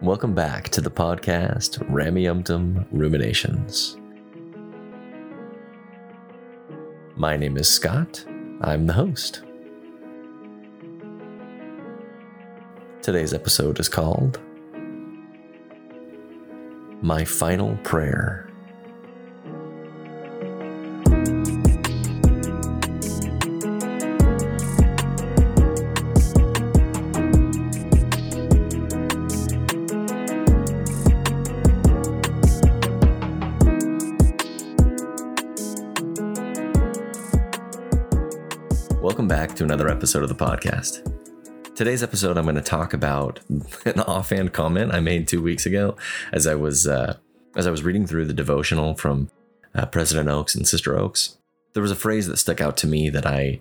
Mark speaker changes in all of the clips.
Speaker 1: Welcome back to the podcast Rameumptom Ruminations. My name is Scott. I'm the host. Today's episode is called My Final Prayer. Welcome back to another episode of the podcast. Today's episode, I'm going to talk about an offhand comment I made two weeks ago as I was uh, as I was reading through the devotional from uh, President Oaks and Sister Oaks. There was a phrase that stuck out to me that I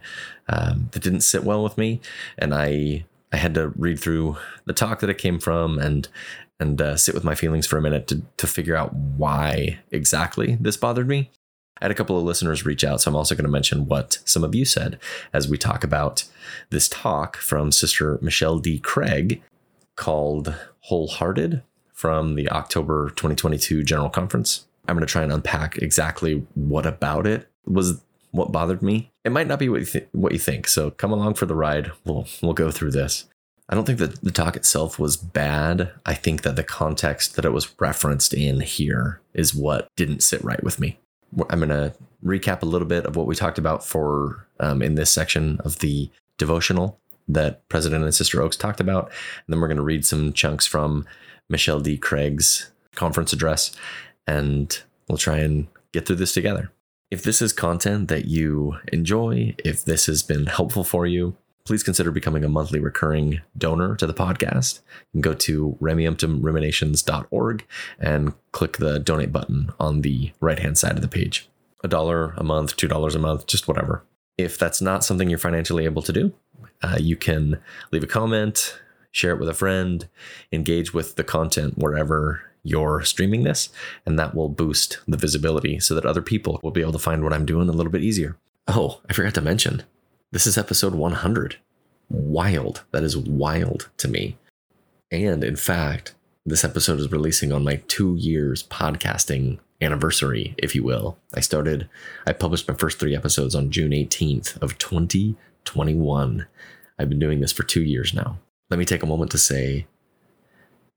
Speaker 1: um, that didn't sit well with me, and I I had to read through the talk that it came from and and uh, sit with my feelings for a minute to to figure out why exactly this bothered me. I had a couple of listeners reach out, so I'm also going to mention what some of you said as we talk about this talk from Sister Michelle D. Craig called Wholehearted from the October 2022 General Conference. I'm going to try and unpack exactly what about it was what bothered me. It might not be what you, th- what you think, so come along for the ride. We'll we'll go through this. I don't think that the talk itself was bad. I think that the context that it was referenced in here is what didn't sit right with me. I'm going to recap a little bit of what we talked about for um, in this section of the devotional that President and Sister Oaks talked about. And then we're going to read some chunks from Michelle D. Craig's conference address, and we'll try and get through this together. If this is content that you enjoy, if this has been helpful for you, please consider becoming a monthly recurring donor to the podcast. You can go to rameumptomruminations.org and click the donate button on the right hand side of the page. A dollar a month, two dollars a month, just whatever. If that's not something you're financially able to do, uh, you can leave a comment, share it with a friend, engage with the content wherever you're streaming this, and that will boost the visibility so that other people will be able to find what I'm doing a little bit easier. Oh, I forgot to mention this is episode 100. Wild. That is wild to me. And in fact, this episode is releasing on my two years podcasting anniversary, if you will. I started, I published my first three episodes on June 18th of 2021. I've been doing this for two years now. Let me take a moment to say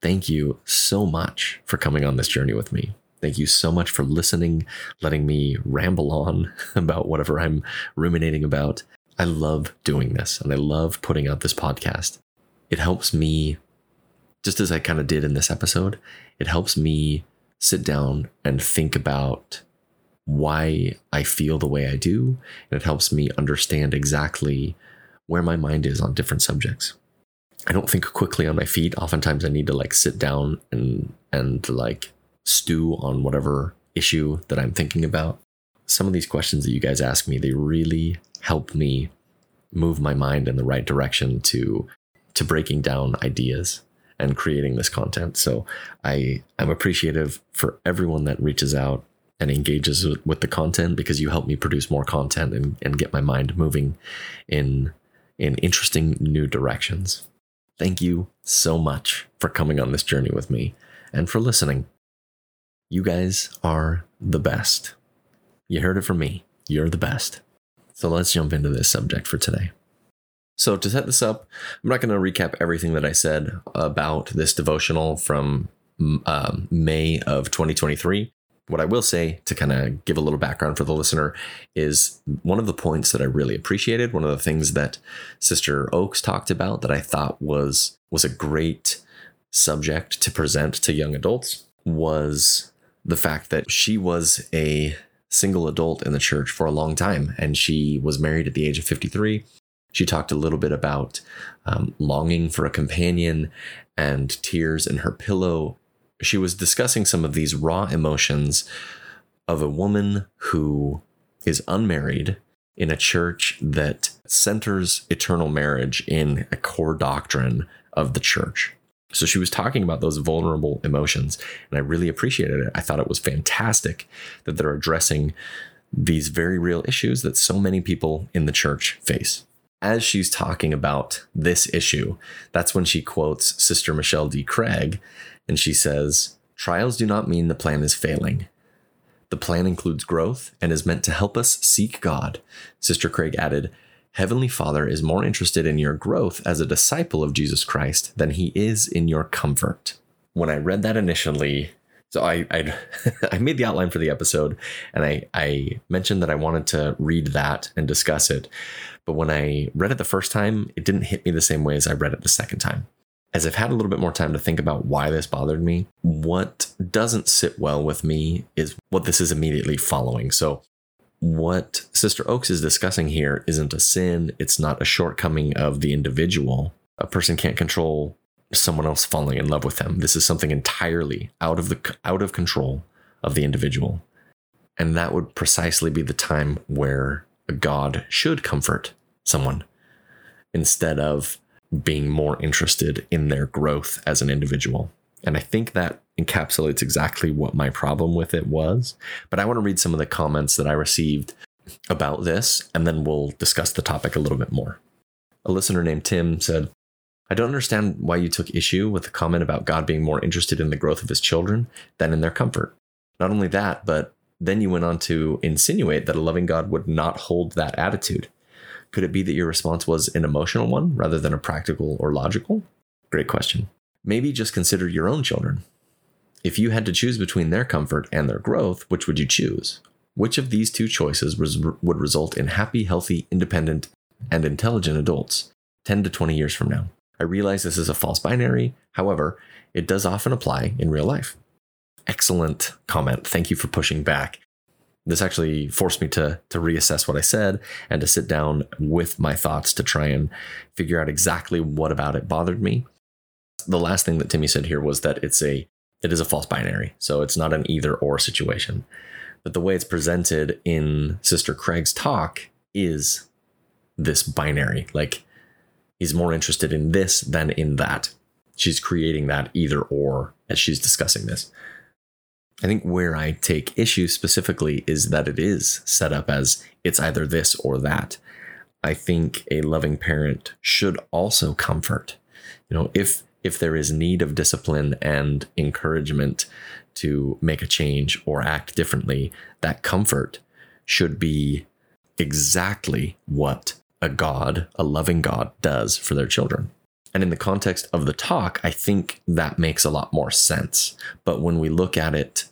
Speaker 1: thank you so much for coming on this journey with me. Thank you so much for listening, letting me ramble on about whatever I'm ruminating about. I love doing this and I love putting out this podcast. It helps me, just as I kind of did in this episode, it helps me sit down and think about why I feel the way I do. And it helps me understand exactly where my mind is on different subjects. I don't think quickly on my feet. Oftentimes I need to like sit down and and like stew on whatever issue that I'm thinking about. Some of these questions that you guys ask me, they really help me move my mind in the right direction to to breaking down ideas and creating this content. So I I'm appreciative for everyone that reaches out and engages with the content because you help me produce more content and, and get my mind moving in in interesting new directions. Thank you so much for coming on this journey with me and for listening. You guys are the best. You heard it from me. You're the best. So let's jump into this subject for today. So, to set this up, I'm not going to recap everything that I said about this devotional from um, May of 2023. What I will say to kind of give a little background for the listener is one of the points that I really appreciated, one of the things that Sister Oaks talked about that I thought was was a great subject to present to young adults was the fact that she was a single adult in the church for a long time, and she was married at the age of 53. She talked a little bit about um, longing for a companion and tears in her pillow. She was discussing some of these raw emotions of a woman who is unmarried in a church that centers eternal marriage in a core doctrine of the church. So she was talking about those vulnerable emotions, and I really appreciated it. I thought it was fantastic that they're addressing these very real issues that so many people in the church face. as she's talking about this issue, that's when she quotes Sister Michelle D. Craig, and she says, Trials do not mean the plan is failing. The plan includes growth and is meant to help us seek God. Sister Craig added, Heavenly Father is more interested in your growth as a disciple of Jesus Christ than he is in your comfort. When I read that initially, so I I, I made the outline for the episode and I, I mentioned that I wanted to read that and discuss it. But when I read it the first time, it didn't hit me the same way as I read it the second time. As I've had a little bit more time to think about why this bothered me, what doesn't sit well with me is what this is immediately following. So what Sister Oaks is discussing here isn't a sin, it's not a shortcoming of the individual. A person can't control someone else falling in love with them. This is something entirely out of the out of control of the individual. And that would precisely be the time where a God should comfort someone instead of being more interested in their growth as an individual. And I think that encapsulates exactly what my problem with it was. But I want to read some of the comments that I received about this, and then we'll discuss the topic a little bit more. A listener named Tim said, I don't understand why you took issue with the comment about God being more interested in the growth of his children than in their comfort. Not only that, but then you went on to insinuate that a loving God would not hold that attitude. Could it be that your response was an emotional one rather than a practical or logical? Great question. Maybe just consider your own children. If you had to choose between their comfort and their growth, which would you choose? Which of these two choices res- would result in happy, healthy, independent, and intelligent adults 10 to 20 years from now? I realize this is a false binary. However, it does often apply in real life. Excellent comment. Thank you for pushing back. This actually forced me to, to reassess what I said and to sit down with my thoughts to try and figure out exactly what about it bothered me. The last thing that Timmy said here was that it's a it is a false binary. So it's not an either or situation. But the way it's presented in Sister Craig's talk is this binary. Like He's more interested in this than in that. She's creating that either or as she's discussing this. I think where I take issue specifically is that it is set up as it's either this or that. I think a loving parent should also comfort. You know, if if there is need of discipline and encouragement to make a change or act differently, that comfort should be exactly what a God, a loving God, does for their children. And in the context of the talk, I think that makes a lot more sense. But when we look at it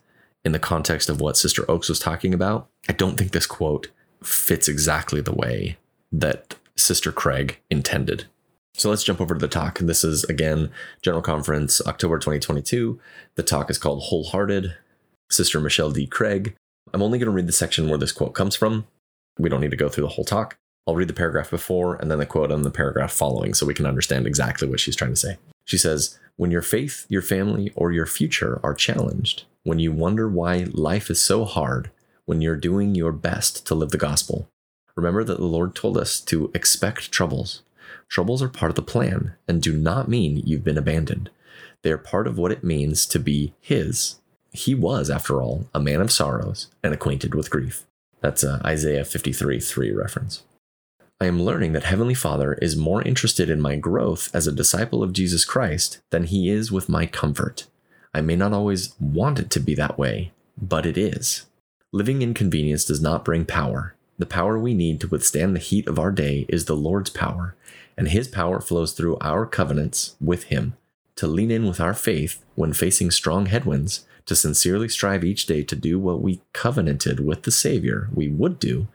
Speaker 1: in the context of what Sister Oaks was talking about, I don't think this quote fits exactly the way that Sister Craig intended. So let's jump over to the talk. This is again General Conference, October 2022. The talk is called Wholehearted. Sister Michelle D. Craig. I'm only going to read the section where this quote comes from. We don't need to go through the whole talk. I'll read the paragraph before and then the quote on the paragraph following so we can understand exactly what she's trying to say. She says, When your faith, your family, or your future are challenged, when you wonder why life is so hard, when you're doing your best to live the gospel, remember that the Lord told us to expect troubles. Troubles are part of the plan and do not mean you've been abandoned. They are part of what it means to be His. He was, after all, a man of sorrows and acquainted with grief. That's a Isaiah 53 3 reference. I am learning that Heavenly Father is more interested in my growth as a disciple of Jesus Christ than he is with my comfort. I may not always want it to be that way, but it is. Living in convenience does not bring power. The power we need to withstand the heat of our day is the Lord's power, and His power flows through our covenants with Him. To lean in with our faith when facing strong headwinds, to sincerely strive each day to do what we covenanted with the Savior we would do,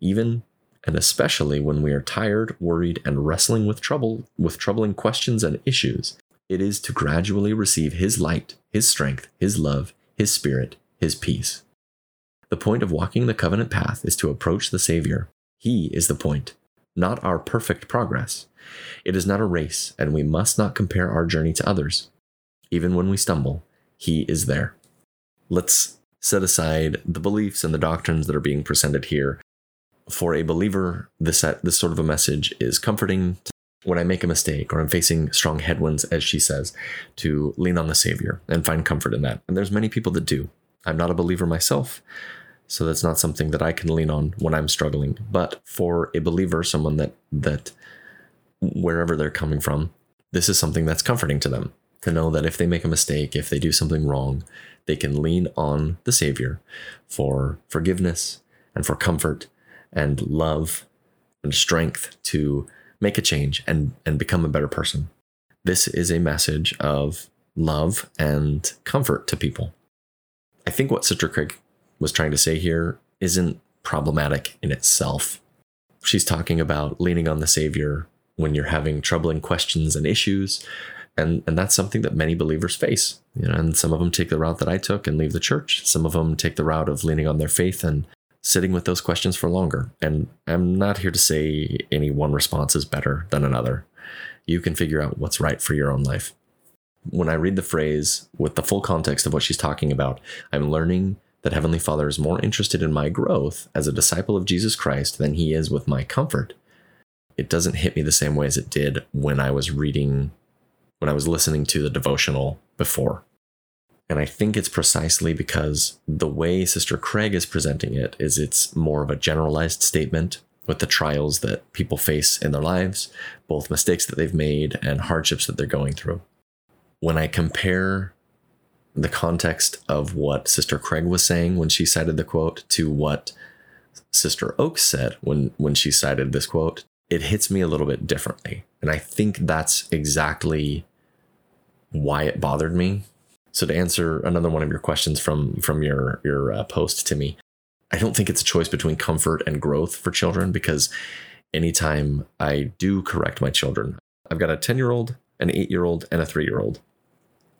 Speaker 1: even and especially when we are tired, worried, and wrestling with trouble with troubling questions and issues, it is to gradually receive his light, his strength, his love, his spirit, his peace. The point of walking the covenant path is to approach the Savior. He is the point, not our perfect progress. It is not a race, and we must not compare our journey to others. Even when we stumble, He is there. Let's set aside the beliefs and the doctrines that are being presented here for a believer, this this sort of a message is comforting when I make a mistake or I'm facing strong headwinds, as she says, to lean on the Savior and find comfort in that. And there's many people that do. I'm not a believer myself, So that's not something that I can lean on when I'm struggling. But for a believer, someone that that wherever they're coming from, this is something that's comforting to them to know that if they make a mistake, if they do something wrong, they can lean on the Savior for forgiveness and for comfort and love and strength to make a change and, and become a better person. This is a message of love and comfort to people. I think what Sister Craig was trying to say here isn't problematic in itself. She's talking about leaning on the Savior when you're having troubling questions and issues. And, and that's something that many believers face. You know, and some of them take the route that I took and leave the church. Some of them take the route of leaning on their faith and sitting with those questions for longer. And I'm not here to say any one response is better than another. You can figure out what's right for your own life. When I read the phrase with the full context of what she's talking about, I'm learning that Heavenly Father is more interested in my growth as a disciple of Jesus Christ than he is with my comfort. It doesn't hit me the same way as it did when I was reading, when I was listening to the devotional before. And I think it's precisely because the way Sister Craig is presenting it is it's more of a generalized statement with the trials that people face in their lives, both mistakes that they've made and hardships that they're going through. When I compare the context of what Sister Craig was saying when she cited the quote to what Sister Oaks said when, when she cited this quote, it hits me a little bit differently. And I think that's exactly why it bothered me so to answer another one of your questions from from your your uh, post to me, I don't think it's a choice between comfort and growth for children because anytime I do correct my children, I've got a 10-year-old, an 8-year-old, and a 3-year-old.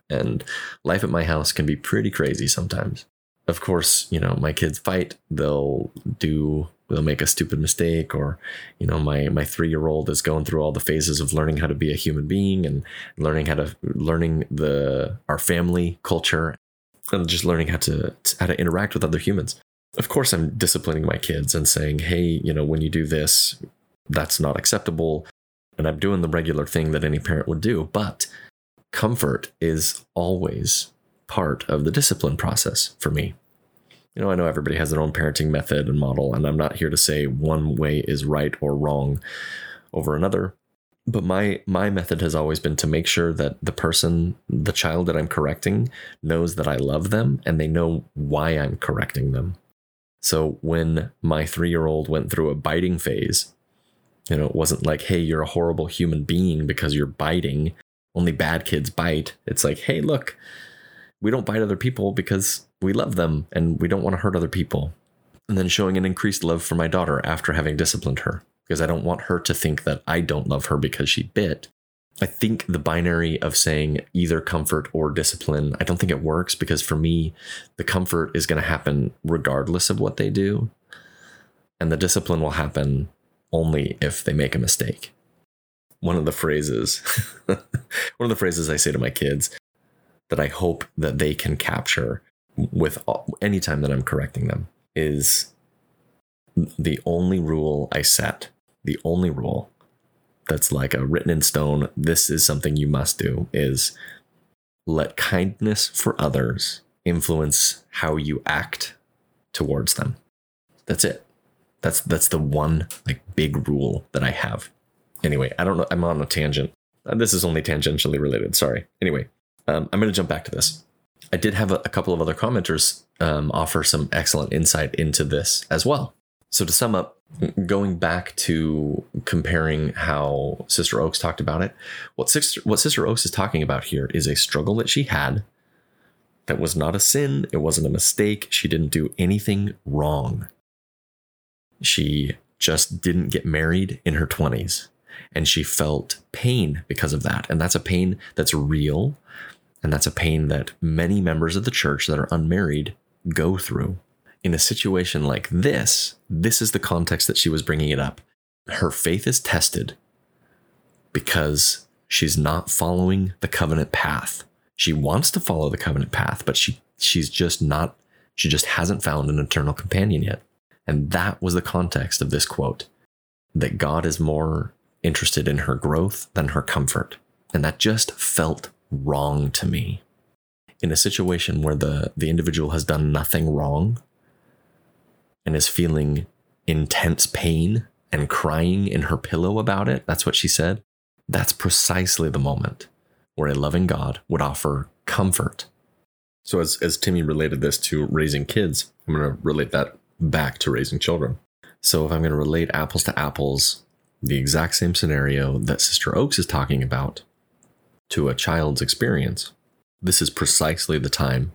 Speaker 1: And life at my house can be pretty crazy sometimes. Of course, you know, my kids fight, they'll do they'll make a stupid mistake or you know my my 3-year-old is going through all the phases of learning how to be a human being and learning how to learning the our family culture and just learning how to how to interact with other humans. Of course I'm disciplining my kids and saying, "Hey, you know, when you do this, that's not acceptable." And I'm doing the regular thing that any parent would do, but comfort is always part of the discipline process for me you know, I know everybody has their own parenting method and model, and I'm not here to say one way is right or wrong over another. But my my method has always been to make sure that the person, the child that I'm correcting, knows that I love them and they know why I'm correcting them. So when my three year old went through a biting phase, you know, it wasn't like, hey, you're a horrible human being because you're biting. Only bad kids bite. It's like, hey, look, we don't bite other people because we love them and we don't want to hurt other people. And then showing an increased love for my daughter after having disciplined her, because I don't want her to think that I don't love her because she bit. I think the binary of saying either comfort or discipline, I don't think it works because for me, the comfort is going to happen regardless of what they do. And the discipline will happen only if they make a mistake. One of the phrases, one of the phrases I say to my kids that I hope that they can capture with any time that I'm correcting them is the only rule I set, the only rule that's like a written in stone, this is something you must do is let kindness for others influence how you act towards them. That's it. That's that's the one like big rule that I have. Anyway, I don't know. I'm on a tangent. This is only tangentially related. Sorry. Anyway, um, I'm going to jump back to this. I did have a, a couple of other commenters um, offer some excellent insight into this as well. So to sum up, going back to comparing how Sister Oaks talked about it, what Sister what Sister Oaks is talking about here is a struggle that she had that was not a sin, it wasn't a mistake, she didn't do anything wrong. She just didn't get married in her 20s and she felt pain because of that. And that's a pain that's real and that's a pain that many members of the church that are unmarried go through. In a situation like this, this is the context that she was bringing it up. Her faith is tested because she's not following the covenant path. She wants to follow the covenant path, but she she's just not she just hasn't found an eternal companion yet. And that was the context of this quote that God is more interested in her growth than her comfort. And that just felt wrong to me in a situation where the the individual has done nothing wrong and is feeling intense pain and crying in her pillow about it, that's what she said. That's precisely the moment where a loving God would offer comfort. So, as, as Timmy related this to raising kids, I'm going to relate that back to raising children. So, if I'm going to relate apples to apples, the exact same scenario that Sister Oaks is talking about to a child's experience, this is precisely the time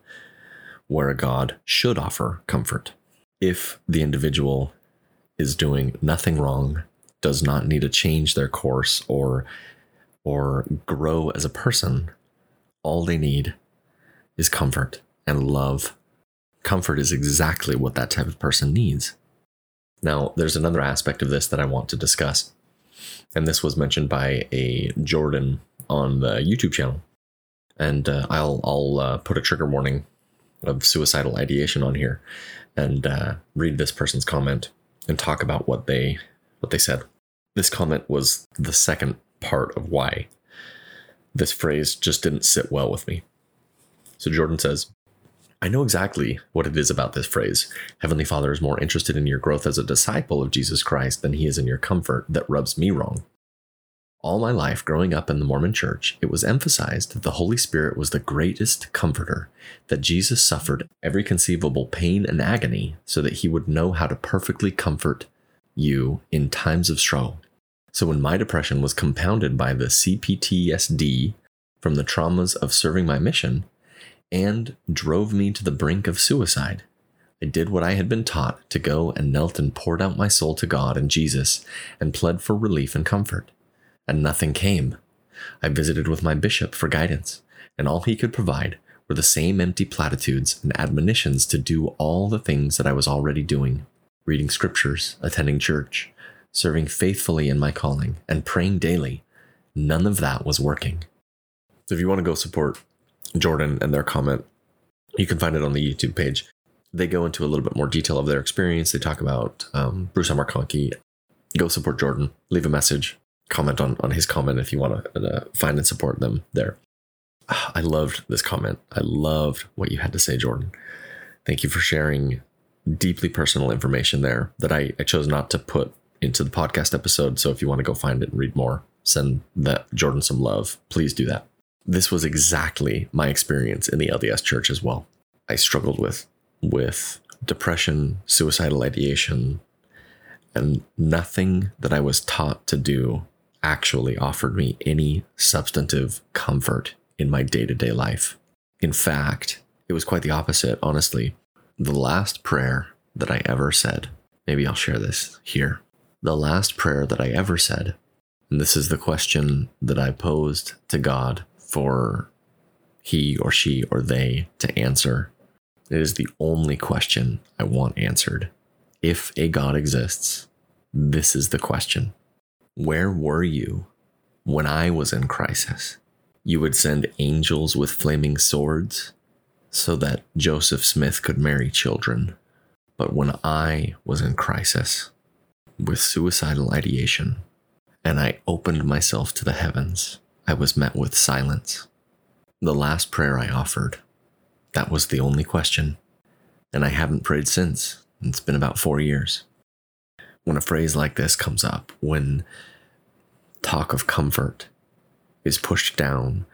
Speaker 1: where a God should offer comfort. If the individual is doing nothing wrong, does not need to change their course or or grow as a person, all they need is comfort and love. Comfort is exactly what that type of person needs. Now, there's another aspect of this that I want to discuss. And this was mentioned by a Jordan on the YouTube channel. And uh, I'll, I'll uh, put a trigger warning of suicidal ideation on here and uh, read this person's comment and talk about what they what they said. This comment was the second part of why this phrase just didn't sit well with me. So Jordan says, I know exactly what it is about this phrase. Heavenly Father is more interested in your growth as a disciple of Jesus Christ than he is in your comfort that rubs me wrong. All my life growing up in the Mormon church, it was emphasized that the Holy Spirit was the greatest comforter, that Jesus suffered every conceivable pain and agony so that he would know how to perfectly comfort you in times of struggle. So when my depression was compounded by the CPTSD from the traumas of serving my mission and drove me to the brink of suicide, I did what I had been taught to go and knelt and poured out my soul to God and Jesus and pled for relief and comfort. And nothing came. I visited with my bishop for guidance, and all he could provide were the same empty platitudes and admonitions to do all the things that I was already doing reading scriptures, attending church, serving faithfully in my calling, and praying daily. None of that was working. So if you want to go support Jordan and their comment, you can find it on the YouTube page. They go into a little bit more detail of their experience. They talk about um, Bruce. McConkie. Go support Jordan. Leave a message. Comment on, on his comment if you want to uh, find and support them there. I loved this comment. I loved what you had to say, Jordan. Thank you for sharing deeply personal information there that I, I chose not to put into the podcast episode. So if you want to go find it and read more, send that Jordan some love. Please do that. This was exactly my experience in the LDS church as well. I struggled with with depression, suicidal ideation, and nothing that I was taught to do actually offered me any substantive comfort in my day-to-day life. In fact, it was quite the opposite, honestly. The last prayer that I ever said, maybe I'll share this here. The last prayer that I ever said, and this is the question that I posed to God for he or she or they to answer. It is the only question I want answered. If a God exists, this is the question Where were you when I was in crisis? You would send angels with flaming swords so that Joseph Smith could marry children. But when I was in crisis with suicidal ideation and I opened myself to the heavens, I was met with silence. The last prayer I offered, that was the only question. And I haven't prayed since. It's been about four years. When a phrase like this comes up, when talk of comfort is pushed down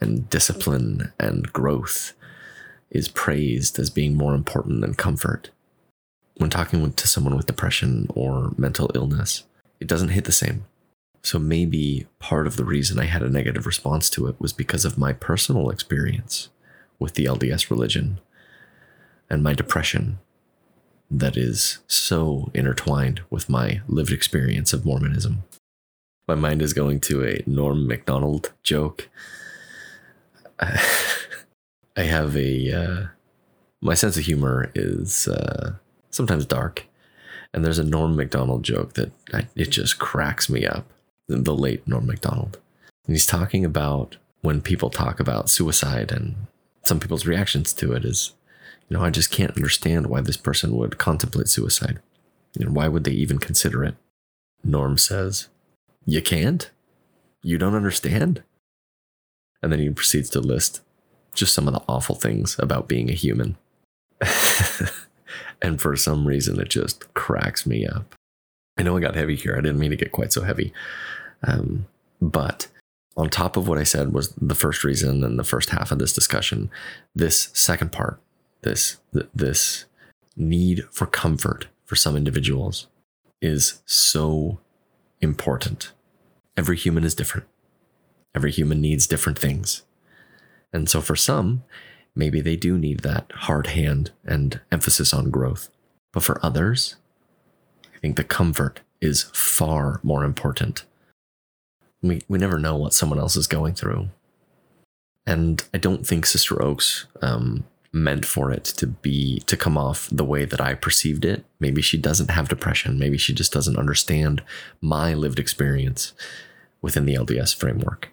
Speaker 1: and discipline and growth is praised as being more important than comfort, when talking to someone with depression or mental illness, it doesn't hit the same. So maybe part of the reason I had a negative response to it was because of my personal experience with the LDS religion and my depression that is so intertwined with my lived experience of Mormonism. My mind is going to a Norm MacDonald joke. I have a, uh, my sense of humor is uh, sometimes dark. And there's a Norm MacDonald joke that I, it just cracks me up the late Norm MacDonald. And he's talking about when people talk about suicide and some people's reactions to it is, you know, I just can't understand why this person would contemplate suicide. Know, why would they even consider it? Norm says, You can't? You don't understand? And then he proceeds to list just some of the awful things about being a human. And for some reason, it just cracks me up. I know I got heavy here. I didn't mean to get quite so heavy. Um, but on top of what I said was the first reason and the first half of this discussion, this second part, this this need for comfort for some individuals is so important. Every human is different. Every human needs different things. And so for some, maybe they do need that hard hand and emphasis on growth. But for others, I think the comfort is far more important. We, we never know what someone else is going through. And I don't think Sister Oaks um, meant for it to be to come off the way that I perceived it. Maybe she doesn't have depression. Maybe she just doesn't understand my lived experience within the LDS framework.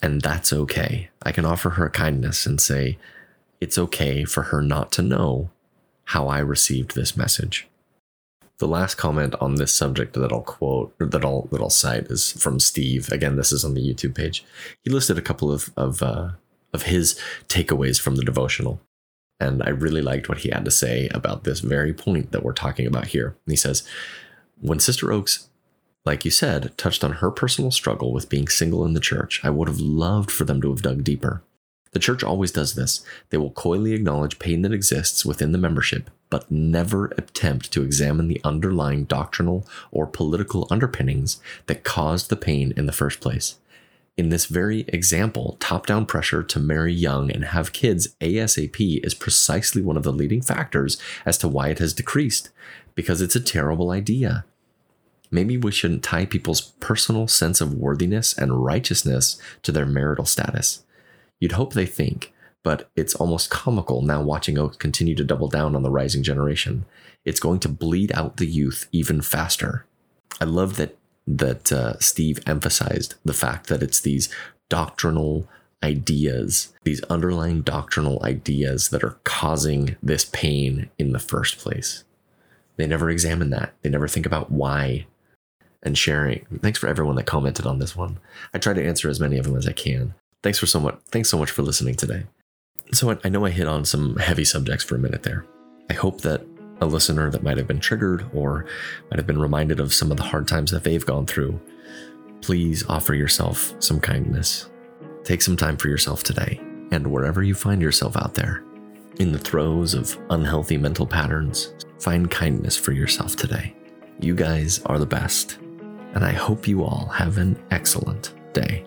Speaker 1: And that's okay. I can offer her kindness and say, it's okay for her not to know how I received this message. The last comment on this subject that I'll quote or that I'll that I'll cite is from Steve. Again, this is on the YouTube page. He listed a couple of of uh, of his takeaways from the devotional, and I really liked what he had to say about this very point that we're talking about here. And he says, "When Sister Oaks like you said, touched on her personal struggle with being single in the church. I would have loved for them to have dug deeper. The church always does this. They will coyly acknowledge pain that exists within the membership, but never attempt to examine the underlying doctrinal or political underpinnings that caused the pain in the first place. In this very example, top down pressure to marry young and have kids ASAP is precisely one of the leading factors as to why it has decreased, because it's a terrible idea maybe we shouldn't tie people's personal sense of worthiness and righteousness to their marital status. You'd hope they think, but it's almost comical now watching Oaks continue to double down on the rising generation. It's going to bleed out the youth even faster. I love that that uh, Steve emphasized the fact that it's these doctrinal ideas, these underlying doctrinal ideas that are causing this pain in the first place. They never examine that. They never think about why and sharing. Thanks for everyone that commented on this one. I try to answer as many of them as I can. Thanks for so much. Thanks so much for listening today. So I know I hit on some heavy subjects for a minute there. I hope that a listener that might have been triggered or might have been reminded of some of the hard times that they've gone through, please offer yourself some kindness. Take some time for yourself today, and wherever you find yourself out there, in the throes of unhealthy mental patterns, find kindness for yourself today. You guys are the best and I hope you all have an excellent day.